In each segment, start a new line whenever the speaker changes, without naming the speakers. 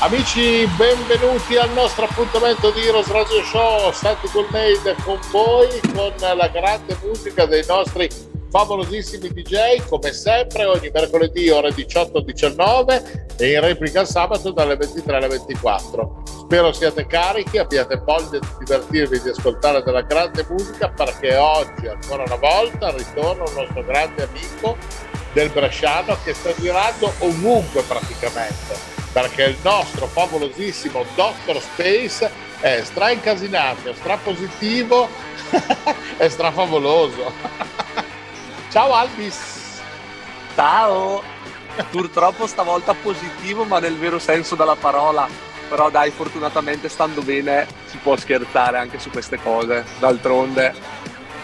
Amici, benvenuti al nostro appuntamento di Heroes Radio Show. Santi Coolmade con voi, con la grande musica dei nostri favolosissimi DJ, come sempre, ogni mercoledì ore 18-19 e in replica il sabato dalle 23 alle 24. Spero siate carichi, abbiate voglia di divertirvi di ascoltare della grande musica perché oggi, ancora una volta, ritorna un nostro grande amico del Bresciano che sta girando ovunque praticamente, perché il nostro favolosissimo Dr. Space è stra incasinato, stra positivo e stra favoloso. Ciao Albis!
Ciao! Purtroppo stavolta positivo ma nel vero senso della parola, però dai, fortunatamente stando bene si può scherzare anche su queste cose, d'altronde.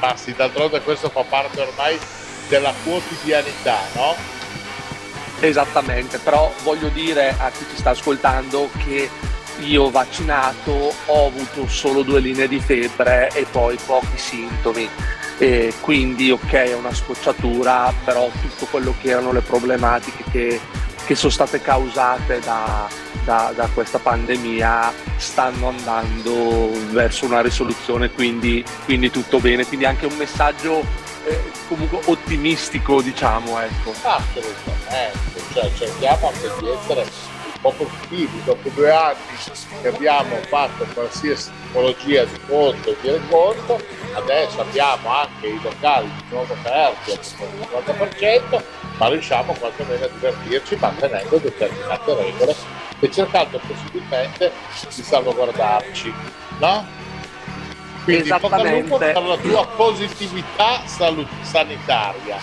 Ma sì, d'altronde questo fa parte ormai della quotidianità, no?
Esattamente, però voglio dire a chi ci sta ascoltando che io vaccinato ho avuto solo due linee di febbre e poi pochi sintomi. E quindi ok è una scocciatura, però tutto quello che erano le problematiche che, che sono state causate da, da, da, questa pandemia stanno andando verso una risoluzione, quindi, quindi tutto bene. Quindi anche un messaggio eh, comunque ottimistico, diciamo, ecco.
Assolutamente, cioè cerchiamo anche di essere un po' positivi. Dopo due anni che abbiamo fatto qualsiasi tipologia di conto e di renconto, adesso abbiamo anche i locali di nuovo aperti al 50%, ma riusciamo quantomeno a divertirci mantenendo determinate regole e cercando possibilmente di salvaguardarci, no? Quindi lupo per la tua positività salut- sanitaria.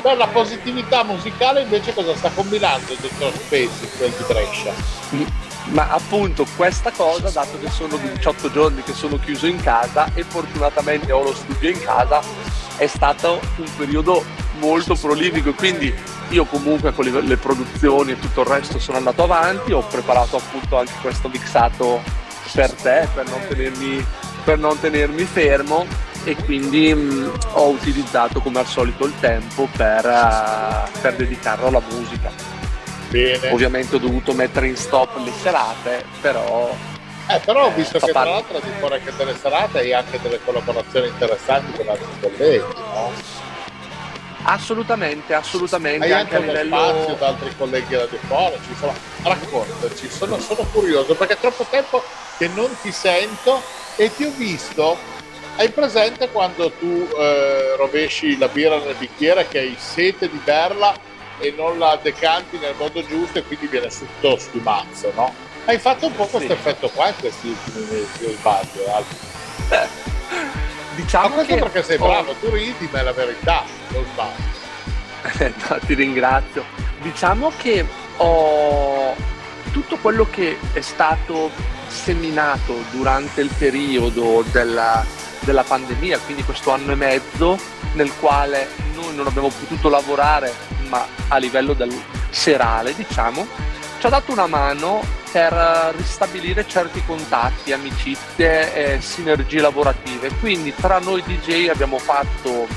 Per la positività musicale invece cosa sta combinando il dottor Spezzi, quel di Brescia?
Ma appunto questa cosa, dato che sono 18 giorni che sono chiuso in casa e fortunatamente ho lo studio in casa, è stato un periodo molto prolifico, quindi io comunque con le, le produzioni e tutto il resto sono andato avanti, ho preparato appunto anche questo mixato per te, per non tenermi per non tenermi fermo e quindi mh, ho utilizzato come al solito il tempo per, uh, per dedicarlo alla musica.
Bene.
Ovviamente ho dovuto mettere in stop le serate, però
eh, però ho eh, visto che tra l'altro di fuori anche delle serate hai anche delle collaborazioni interessanti con altri colleghi, no?
Assolutamente, assolutamente.
Hai anche, anche uno livello... spazio da altri colleghi radiofonici, insomma, raccontaci, sono, sono curioso perché è troppo tempo che non ti sento e ti ho visto, hai presente quando tu eh, rovesci la birra nel bicchiere che hai sete di berla e non la decanti nel modo giusto e quindi viene tutto sfumazzo, no? Hai fatto un po' questo sì. effetto qua in questi ultimi mesi, o sbaglio,
diciamo
Ma questo
che
perché sei bravo, tu ridi, ma è la verità, non sbaglio.
no, ti ringrazio. Diciamo che ho tutto quello che è stato seminato durante il periodo della, della pandemia, quindi questo anno e mezzo nel quale noi non abbiamo potuto lavorare, ma a livello del serale, diciamo, ci ha dato una mano per ristabilire certi contatti, amicizie e sinergie lavorative. Quindi tra noi DJ abbiamo fatto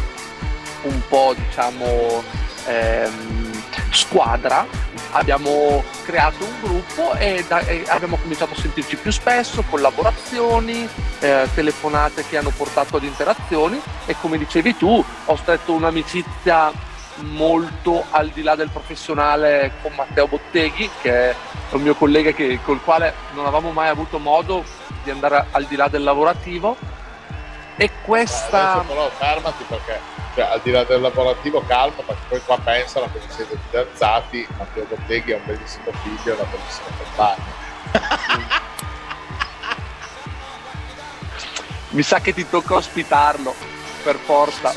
un po', diciamo, ehm, squadra abbiamo creato un gruppo e, da, e, abbiamo cominciato a sentirci più spesso, collaborazioni, eh, telefonate che hanno portato ad interazioni e come dicevi tu ho stretto un'amicizia molto al di là del professionale con Matteo Botteghi che è un mio collega che, col quale non avevamo mai avuto modo di andare al di là del lavorativo e questa...
Adesso però fermati perché cioè, al di là del lavorativo calmo, perché poi qua pensano che vi siete fidanzati, Matteo Botteghi ha un bellissimo figlio e una bellissima compagna.
Mi sa che ti tocca ospitarlo, per forza.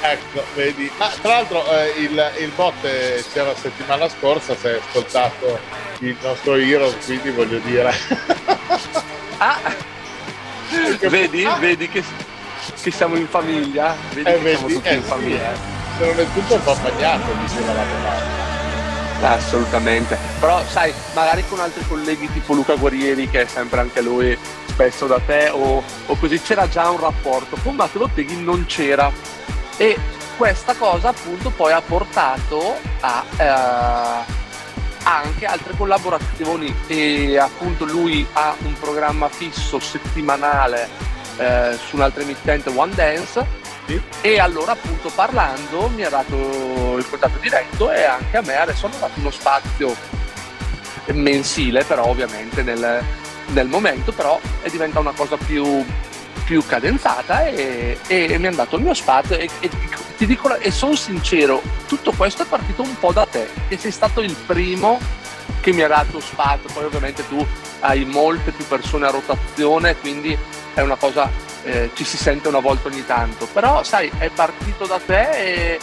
Ecco, vedi. Ma tra l'altro eh, il, il bot c'era la settimana scorsa, se hai ascoltato il nostro Heroes, quindi voglio dire...
ah! vedi, ah. vedi che, che, siamo in famiglia? Vedi eh, che vedi, siamo tutti eh, in famiglia.
Sì. Se non è tutto accompagnato, diceva la domanda.
Assolutamente, però sai, magari con altri colleghi tipo Luca Guerrieri che è sempre anche lui spesso da te o, o così c'era già un rapporto, con Matteo Lotteghi non c'era e questa cosa appunto poi ha portato a eh, anche altre collaborazioni e appunto lui ha un programma fisso settimanale eh, su un'altra emittente One Dance sì. e allora appunto parlando mi ha dato il contatto diretto e anche a me adesso hanno dato uno spazio mensile però ovviamente nel, nel momento però è diventata una cosa più, più cadenzata e, e, mi hanno dato il mio spazio e, e ti dico e sono sincero tutto questo è partito un po' da te che sei stato il primo che mi ha dato spazio poi ovviamente tu hai molte più persone a rotazione quindi è una cosa eh, ci si sente una volta ogni tanto, però sai, è partito da te e,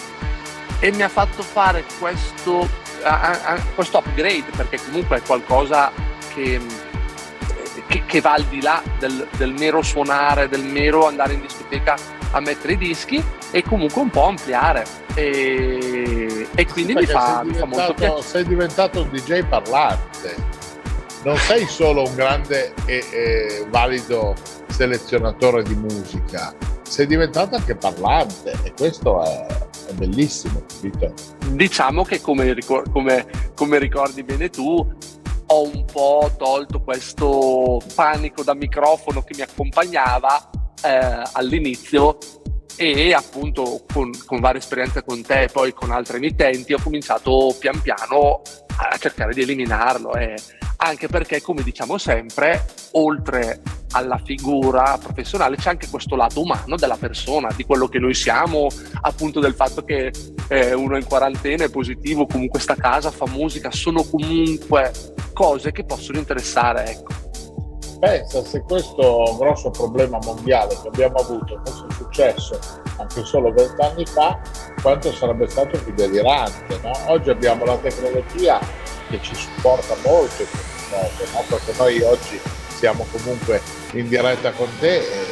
e mi ha fatto fare questo, a, a, questo, upgrade, perché comunque è qualcosa che, che, che va al di là del, del, mero suonare, del mero andare in discoteca a mettere i dischi e comunque un po' ampliare. E, e quindi mi fa, mi fa molto piacere.
Sei diventato un DJ parlante non sei solo un grande e, e valido selezionatore di musica, sei diventato anche parlante e questo è, è bellissimo, capito?
Diciamo che come, come, come ricordi bene tu, ho un po' tolto questo panico da microfono che mi accompagnava eh, all'inizio e appunto con, con, varie esperienze con te e poi con altre emittenti ho cominciato pian piano a cercare di eliminarlo e anche perché come diciamo sempre oltre alla figura professionale c'è anche questo lato umano della persona di quello che noi siamo appunto del fatto che eh, uno è in quarantena è positivo comunque sta a casa fa musica sono comunque cose che possono interessare ecco
pensa se questo grosso problema mondiale che abbiamo avuto fosse successo anche solo vent'anni fa, quanto sarebbe stato più delirante. No? Oggi abbiamo la tecnologia che ci supporta molto in questo modo, no? perché noi oggi siamo comunque in diretta con te e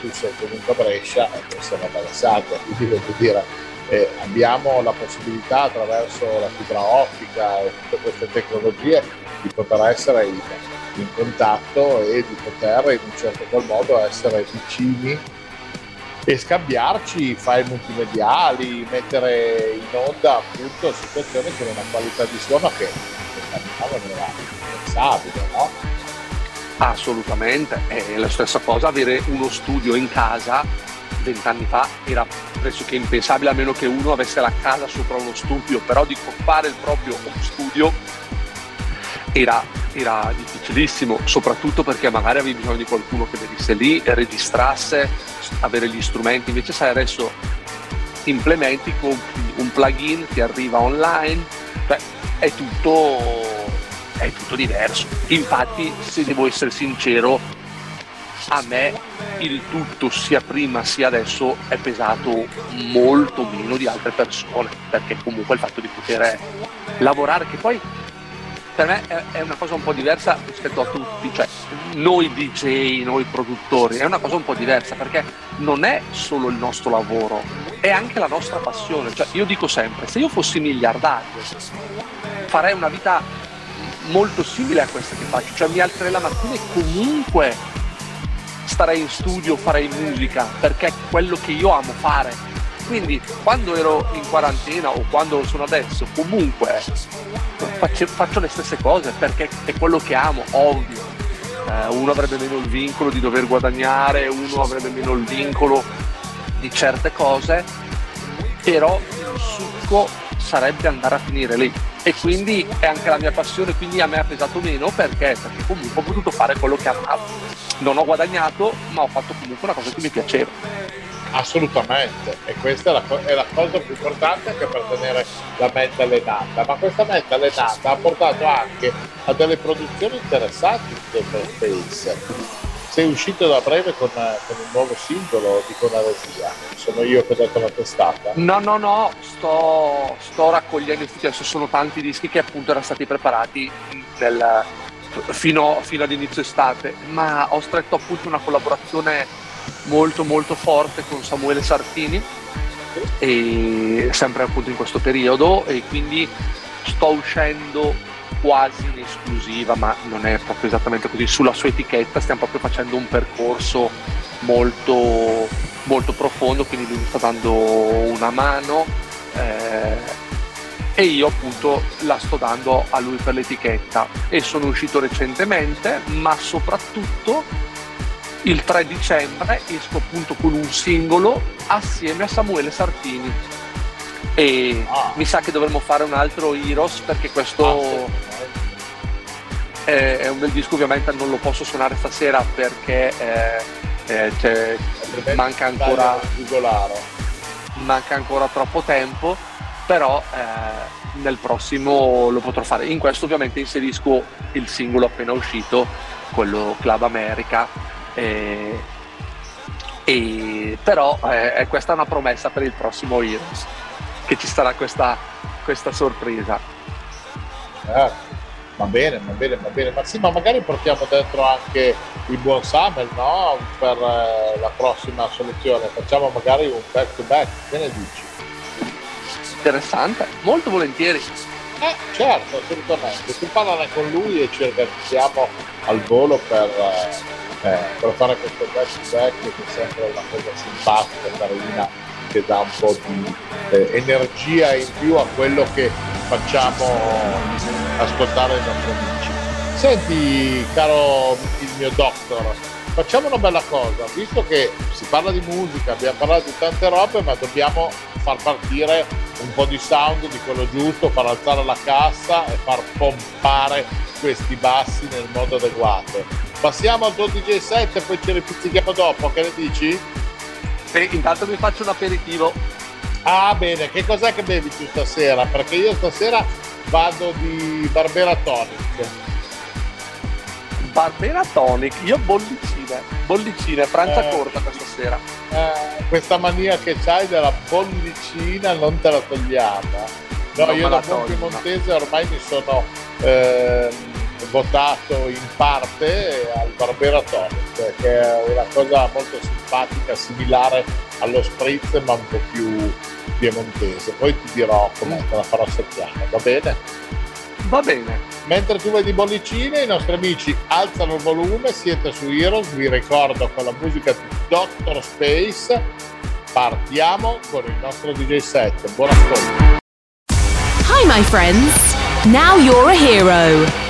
tu sei comunque a Brescia e è una balassata, quindi voglio dire eh, abbiamo la possibilità attraverso la fibra ottica e tutte queste tecnologie di poter essere in in contatto e di poter in un certo qual modo essere vicini e scambiarci file multimediali, mettere in onda appunto situazioni con una qualità di suono che non era pensabile, no?
Assolutamente, è la stessa cosa avere uno studio in casa vent'anni fa era pressoché impensabile a meno che uno avesse la casa sopra uno studio, però di fare il proprio studio era, era, difficilissimo, soprattutto perché magari avevi bisogno di qualcuno che venisse lì registrasse, avere gli strumenti, invece sai adesso implementi, compri un plugin che arriva online, cioè è tutto, è tutto diverso. Infatti, se devo essere sincero, a me il tutto sia prima sia adesso è pesato molto meno di altre persone perché comunque il fatto di poter lavorare che poi per me è una cosa un po' diversa rispetto a tutti, cioè noi DJ, noi produttori, è una cosa un po' diversa perché non è solo il nostro lavoro, è anche la nostra passione. Cioè, io dico sempre, se io fossi miliardario farei una vita molto simile a questa che faccio, cioè mi alzerei la mattina e comunque starei in studio, farei musica, perché è quello che io amo fare. Quindi quando ero in quarantena o quando sono adesso, comunque faccio, faccio le stesse cose perché è quello che amo, ovvio. Eh, uno avrebbe meno il vincolo di dover guadagnare, uno avrebbe meno il vincolo di certe cose, però il succo sarebbe andare a finire lì. E quindi è anche la mia passione, quindi a me ha pesato meno perché? Perché comunque ho potuto fare quello che amavo. Non ho guadagnato, ma ho fatto comunque una cosa che mi piaceva.
Assolutamente, e questa è la, è la, cosa più importante anche per tenere la mente allenata, ma questa mente allenata ha portato anche a delle produzioni interessanti del Space. Sei uscito da breve con, con un nuovo singolo di Conaresia, sono io che ho dato la testata?
No, no, no, sto, sto raccogliendo, adesso sono tanti dischi che appunto erano stati preparati nel, fino, fino ad inizio estate, ma ho stretto appunto una collaborazione molto molto forte con Samuele Sartini e sempre appunto in questo periodo e quindi sto uscendo quasi in esclusiva ma non è proprio esattamente così. Sulla sua etichetta stiamo proprio facendo un percorso molto molto profondo quindi lui mi sta dando una mano eh, e io appunto la sto dando a lui per l'etichetta. E sono uscito recentemente ma soprattutto il 3 dicembre esco appunto con un singolo assieme a Samuele Sartini e ah. mi sa che dovremmo fare un altro Heroes perché questo ah, è, è, un bel disco ovviamente non lo posso suonare stasera perché eh, eh, manca ancora manca ancora troppo tempo però eh, nel prossimo lo potrò fare. In questo ovviamente inserisco il singolo appena uscito quello Club America e, e, però eh, questa è una promessa per il prossimo Heroes, che ci sarà questa, questa sorpresa.
Eh, va bene, va bene, va bene. Ma sì, ma magari portiamo dentro anche il buon Summer, no? Per eh, la prossima soluzione. Facciamo magari un back to back, che ne dici?
Interessante, molto volentieri.
Eh, certo, assolutamente. Tu parlane con lui e ci organizziamo al volo per... Eh, per fare questo back to back che è sempre una cosa simpatica, carina, che dà un po' di eh, energia in più a quello che facciamo ascoltare ai nostri amici. Senti, caro il mio doctor, facciamo una bella cosa, visto che si parla di musica, abbiamo parlato di tante robe, ma dobbiamo far partire un po' di sound di quello giusto, far alzare la cassa e far pompare questi bassi nel modo adeguato. Passiamo al tuo DJ set e poi ci ripizzichiamo dopo, che ne dici?
Sì, intanto mi faccio un aperitivo.
Ah bene, che cos'è che bevi tu stasera? Perché io stasera vado di Barbera Tonic.
Barbera Tonic, io bollicine, bollicine, francia eh, corta questa sera.
Eh, questa mania che c'hai della bollicina non te la togliamo. No, non io da buon piemontese ormai mi sono... Eh, votato in parte al Barbera Tonic, che è una cosa molto simpatica, similare allo spritz ma un po' più piemontese. Poi ti dirò come te la farò settimana, va bene?
Va bene.
Mentre tu vedi bollicine, i nostri amici alzano il volume, siete su Heroes, vi ricordo con la musica di Doctor Space. Partiamo con il nostro DJ set. Buon ascolto.
Hi my friends. Now you're a hero.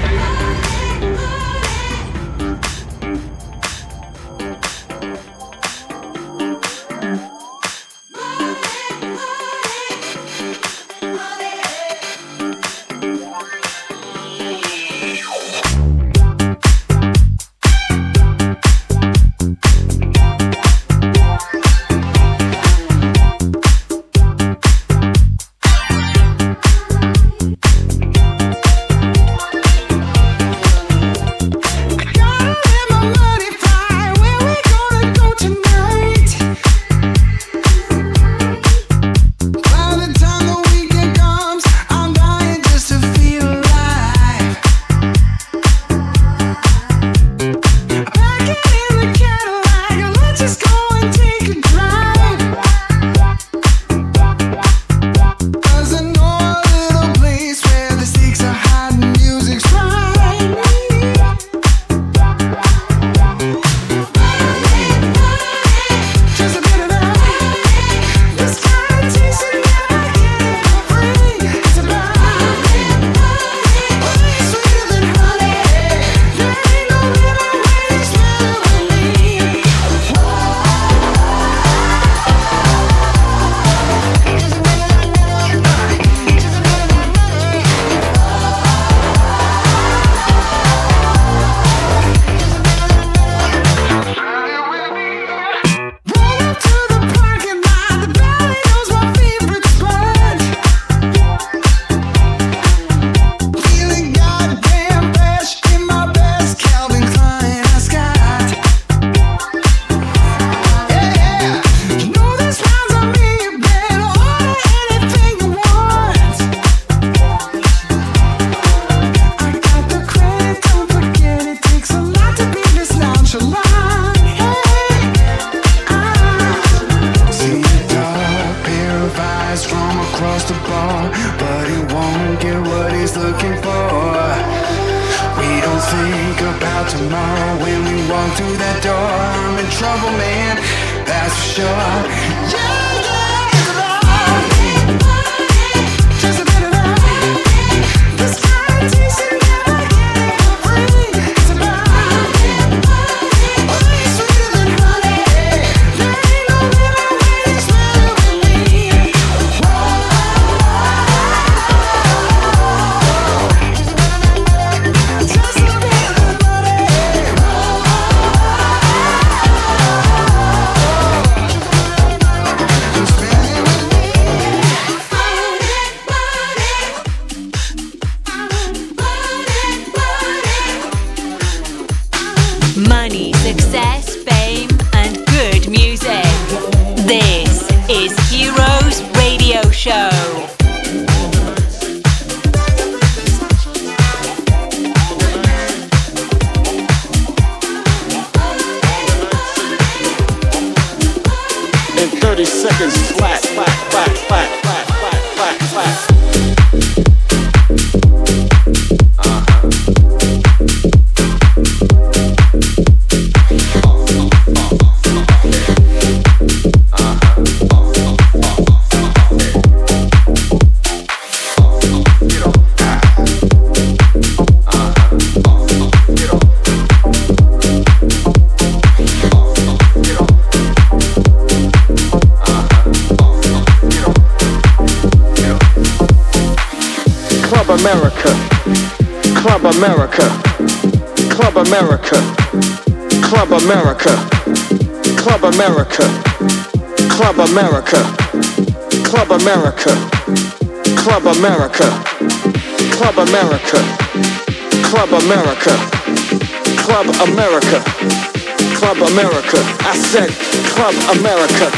America, Club America, Club America, Club
America, Club America, Club America, Club America, Club America, Club America. Club America, Club America, Club America, I said Club America,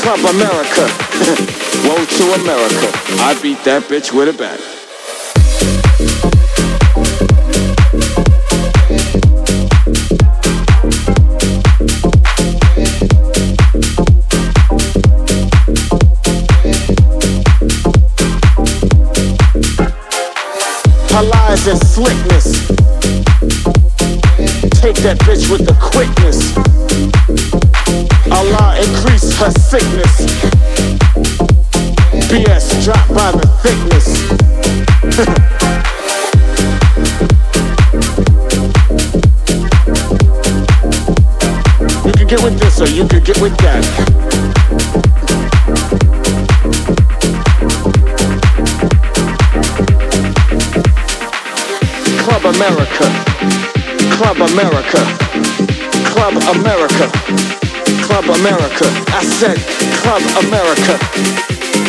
Club America. Woe to America. I beat that bitch with a bat. And slickness. Take that bitch with the quickness. Allah increase her sickness. BS drop by the thickness. you can get with this or you can get with that. America, Club America, Club America, Club America. I said Club America,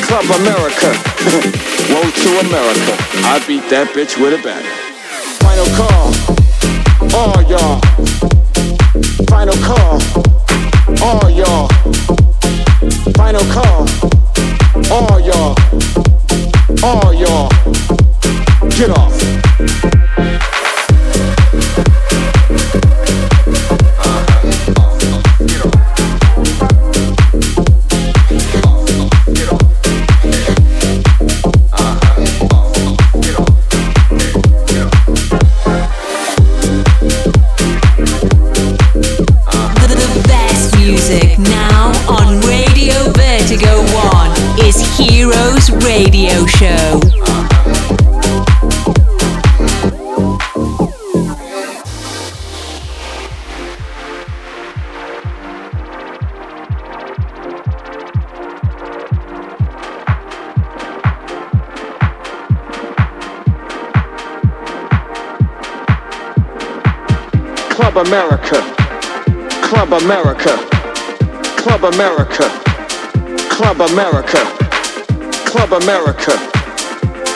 Club America. Woe to America. I beat that bitch with a bat. Final call, all y'all. Final call, all y'all. Final call,
America, Club America. Club America,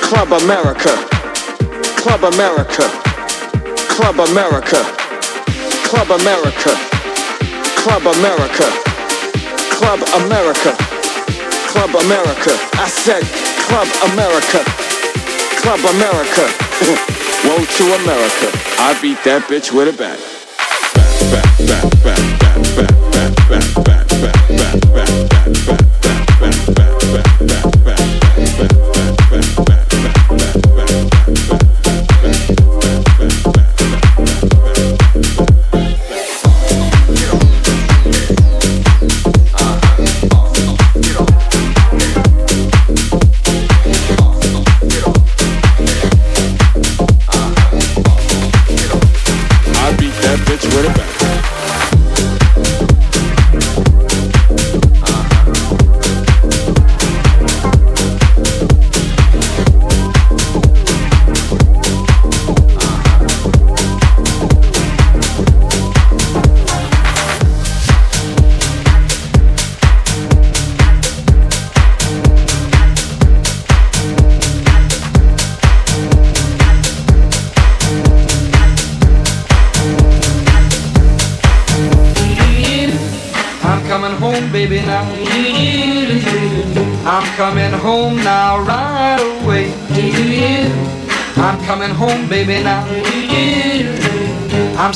Club America, Club America, Club America, Club America, Club America, Club America, Club America. I said Club America, Club America. Woe to America. I beat that bitch with a bat. Bat, bat, bat, bat,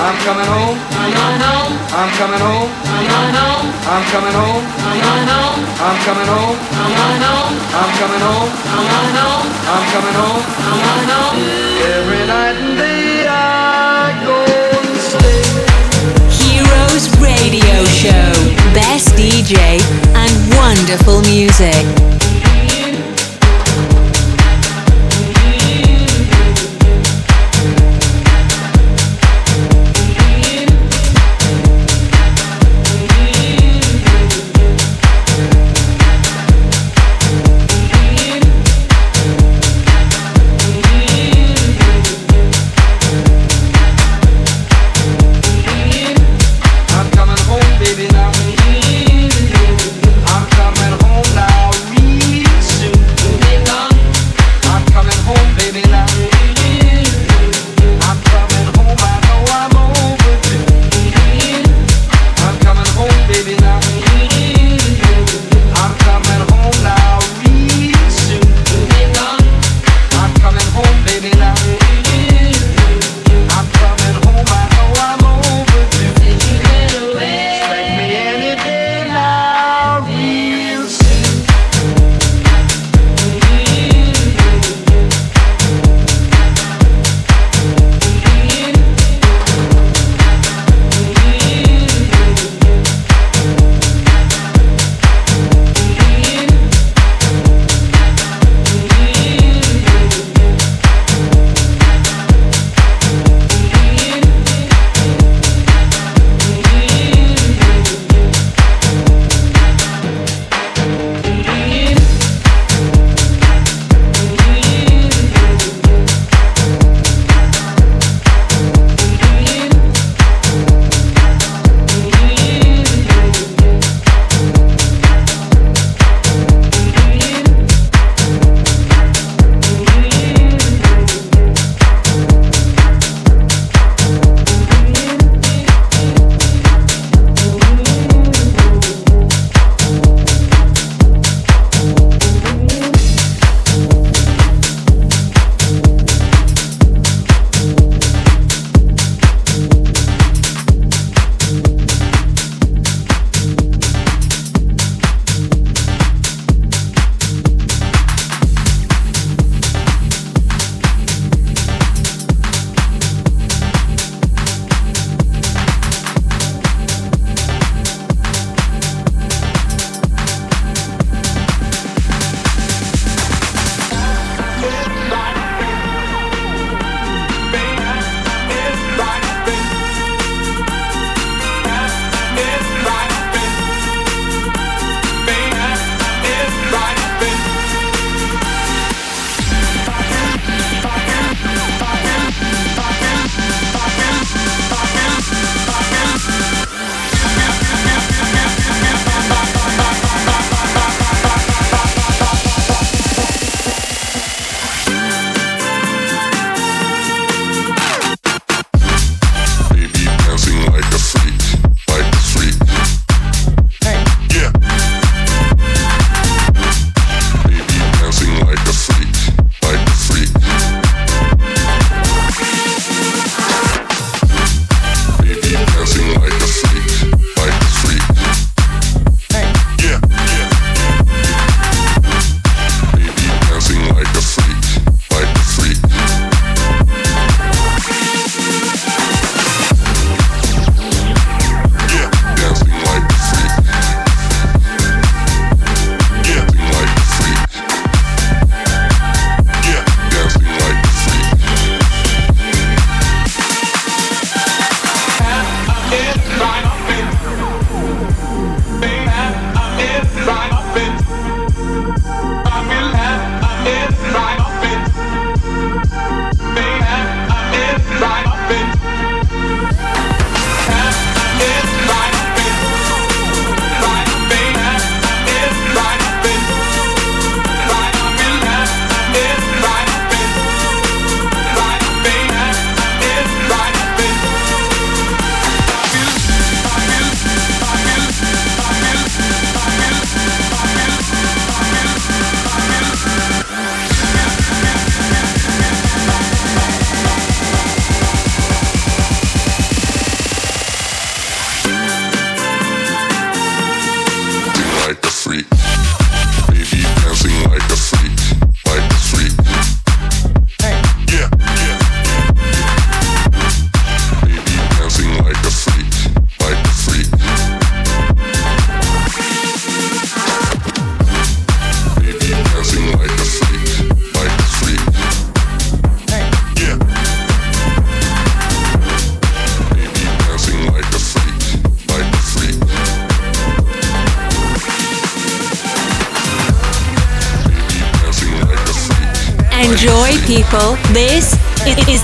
I'm coming home. I'm on home, I'm coming home. I'm on home, I'm coming home. I'm on home, I'm coming home. I'm on home, I'm coming home. I'm on home, I'm coming home. I'm on home. Every night and day I go and stay.
Heroes Radio Show. Best DJ and wonderful music.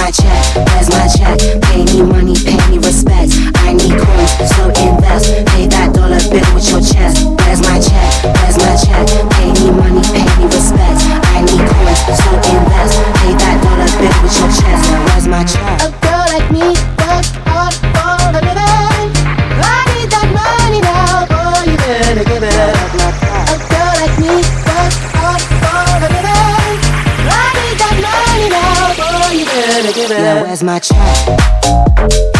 my check? Where's my check?
Pay me money, pay me respect. I need coins, so invest. Pay that dollar bill with your chest. Where's my check? Where's my check?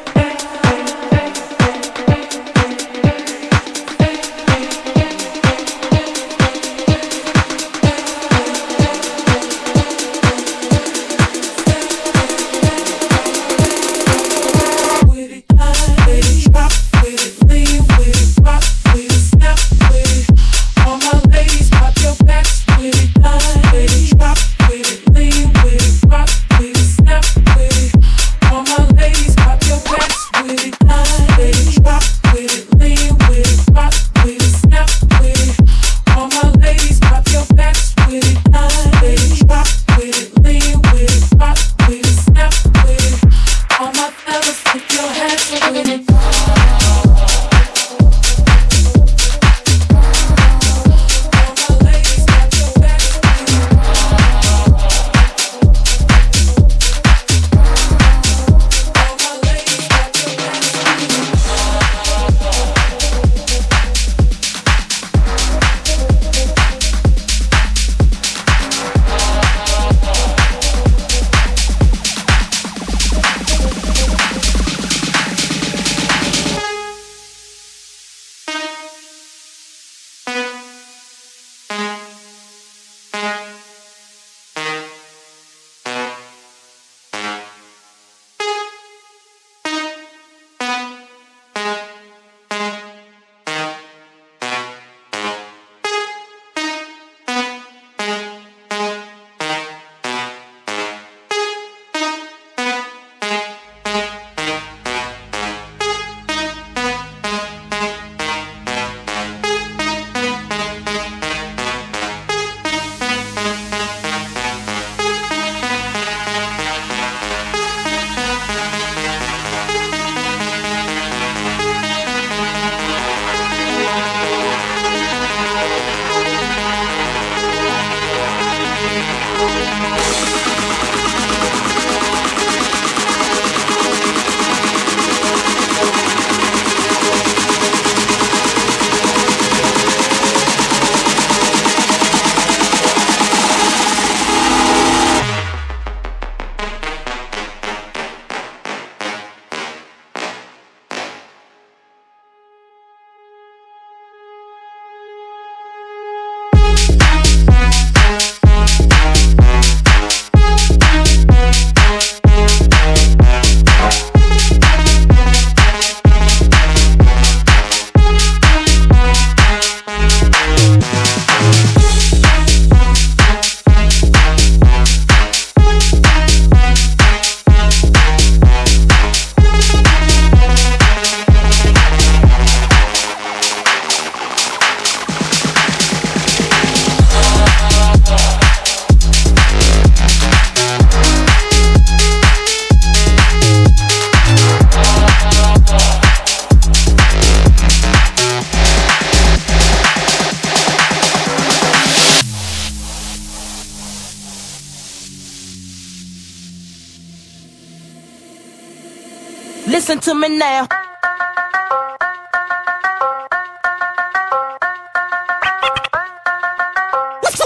now.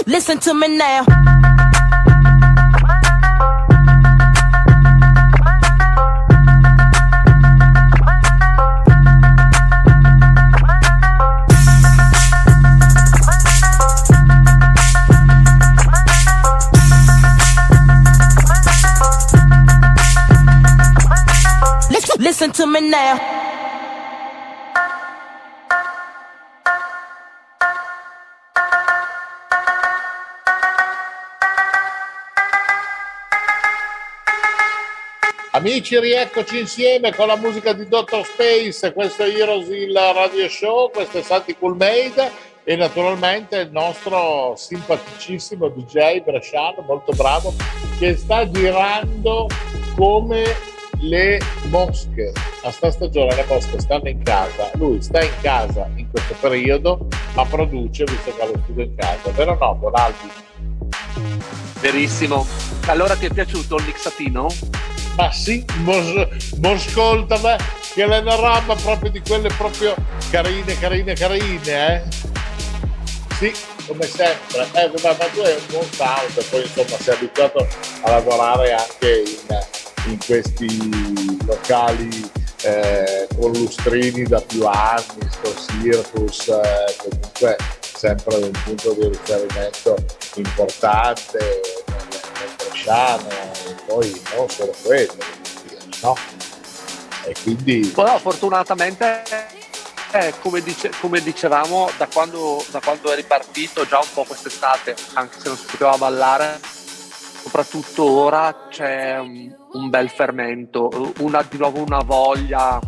Listen to me now.
Amici, rieccoci insieme con la musica di Dr. Space, questo è Heroes il radio show, questo è Santi Cool Made e naturalmente il nostro simpaticissimo DJ bresciano, molto bravo, che sta girando come le mosche. A sta stagione le mosche stanno in casa, lui sta in casa in questo periodo, ma produce visto che ha lo studio in casa, vero no, Bonaldi?
Verissimo. Allora ti è piaciuto il mixatino?
Ma sì, mos, moscolta me, che è una roba proprio di quelle proprio carine, carine, carine, eh? Sì, come sempre. Eh, ma, tu hai un buon sound, poi insomma sei abituato a lavorare anche in, in questi locali eh, con lustrini da più anni, sto circus, eh, comunque sempre un punto di riferimento importante nel, nel bresciano, poi non solo quello, no? E quindi...
Però fortunatamente, eh, come, dice- come dicevamo, da quando, da quando è ripartito già un po' quest'estate, anche se non si poteva ballare, soprattutto ora c'è un, un bel fermento, una, di nuovo una voglia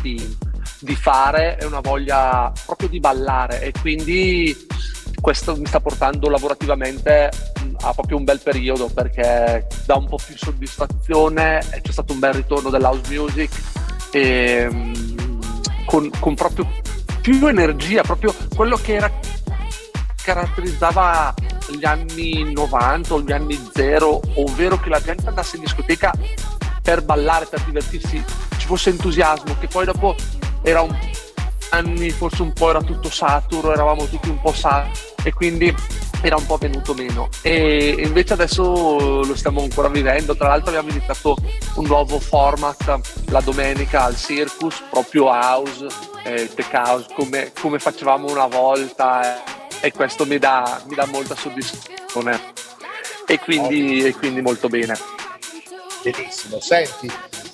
di, di fare e una voglia proprio di ballare e quindi questo mi sta portando lavorativamente a proprio un bel periodo perché dà un po' più soddisfazione c'è stato un bel ritorno dell'house music e, con, con proprio più energia, proprio quello che era caratterizzava gli anni 90 o gli anni 0, ovvero che la gente andasse in discoteca per ballare, per divertirsi, ci fosse entusiasmo, che poi dopo era un anni forse un po' era tutto saturo, eravamo tutti un po' saturi e quindi era un po' venuto meno. E invece adesso lo stiamo ancora vivendo. Tra l'altro abbiamo iniziato un nuovo format la domenica al Circus proprio house eh, tech house come, come facevamo una volta. Eh, e questo mi dà, mi dà molta soddisfazione. E quindi, e quindi molto bene.
Benissimo, senti,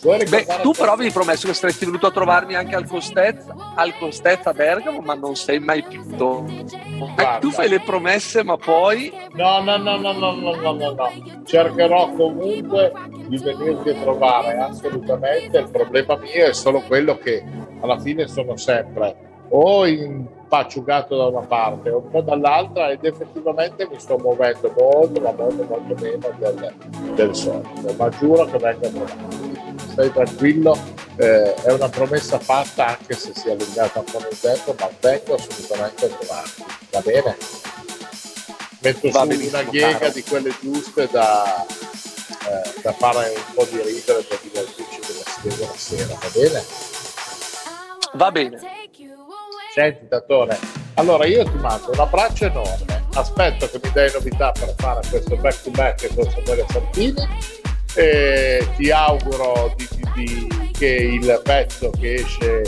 Beh, tu però avevi promesso che saresti venuto a trovarmi anche al Costez, al Costez a Bergamo, ma non sei mai più. Eh,
Guarda.
tu fai le promesse, ma poi
No, no, no, no, no, no, no, no, no. Cercherò comunque di venirti a trovare assolutamente. Il problema mio è solo quello che alla fine sono sempre o impacciugato da una parte o un po' dall'altra ed effettivamente mi sto muovendo molto, ma molto, molto meno del, del solito. Ma giuro che vengo a trovarti. Stai tranquillo, eh, è una promessa fatta anche se si è allungata un po' nel tempo, ma vengo assolutamente a trovarti. Va bene? metto
Va
su una ghiega
caro.
di quelle giuste da, eh, da fare un po' di ridere per divertirci della della sera, va bene?
va bene.
Senti Tatone, allora io ti mando un abbraccio enorme, aspetto che mi dai novità per fare questo back to back con Samuele Santini e ti auguro di- di- di- che il pezzo che esce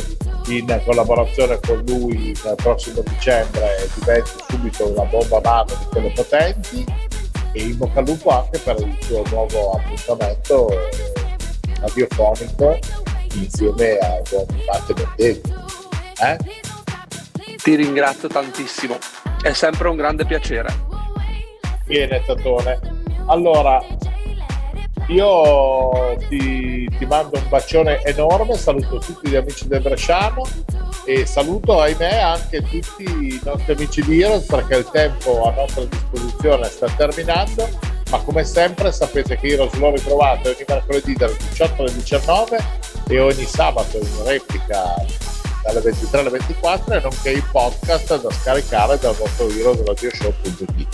in collaborazione con lui nel prossimo dicembre diventi subito una bomba mano di quelle potenti e in bocca al lupo anche per il suo nuovo appuntamento eh, radiofonico insieme a buon Matte Bertelli. Eh?
Ti ringrazio tantissimo. È sempre un grande piacere.
Bene, Tatone. Allora, io ti, ti mando un bacione enorme, saluto tutti gli amici del Bresciano e saluto, ahimè, anche tutti i nostri amici di Heroes perché il tempo a nostra disposizione sta terminando, ma come sempre sapete che Heroes lo ritrovate ogni mercoledì dalle 18 alle 19 e ogni sabato in replica dalle 23 alle 24 e nonché i podcast da scaricare dal vostro heroesradioshow.it.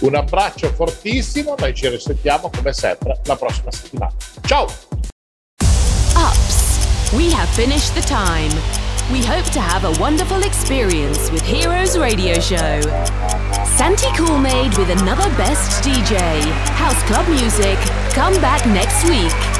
Un abbraccio fortissimo, noi ci risentiamo come sempre la prossima settimana. Ciao!
Ups, we have finished the time. We hope to have a wonderful experience with Heroes Radio Show. Santi Coolmade with another best DJ, House Club Music. Come back next week.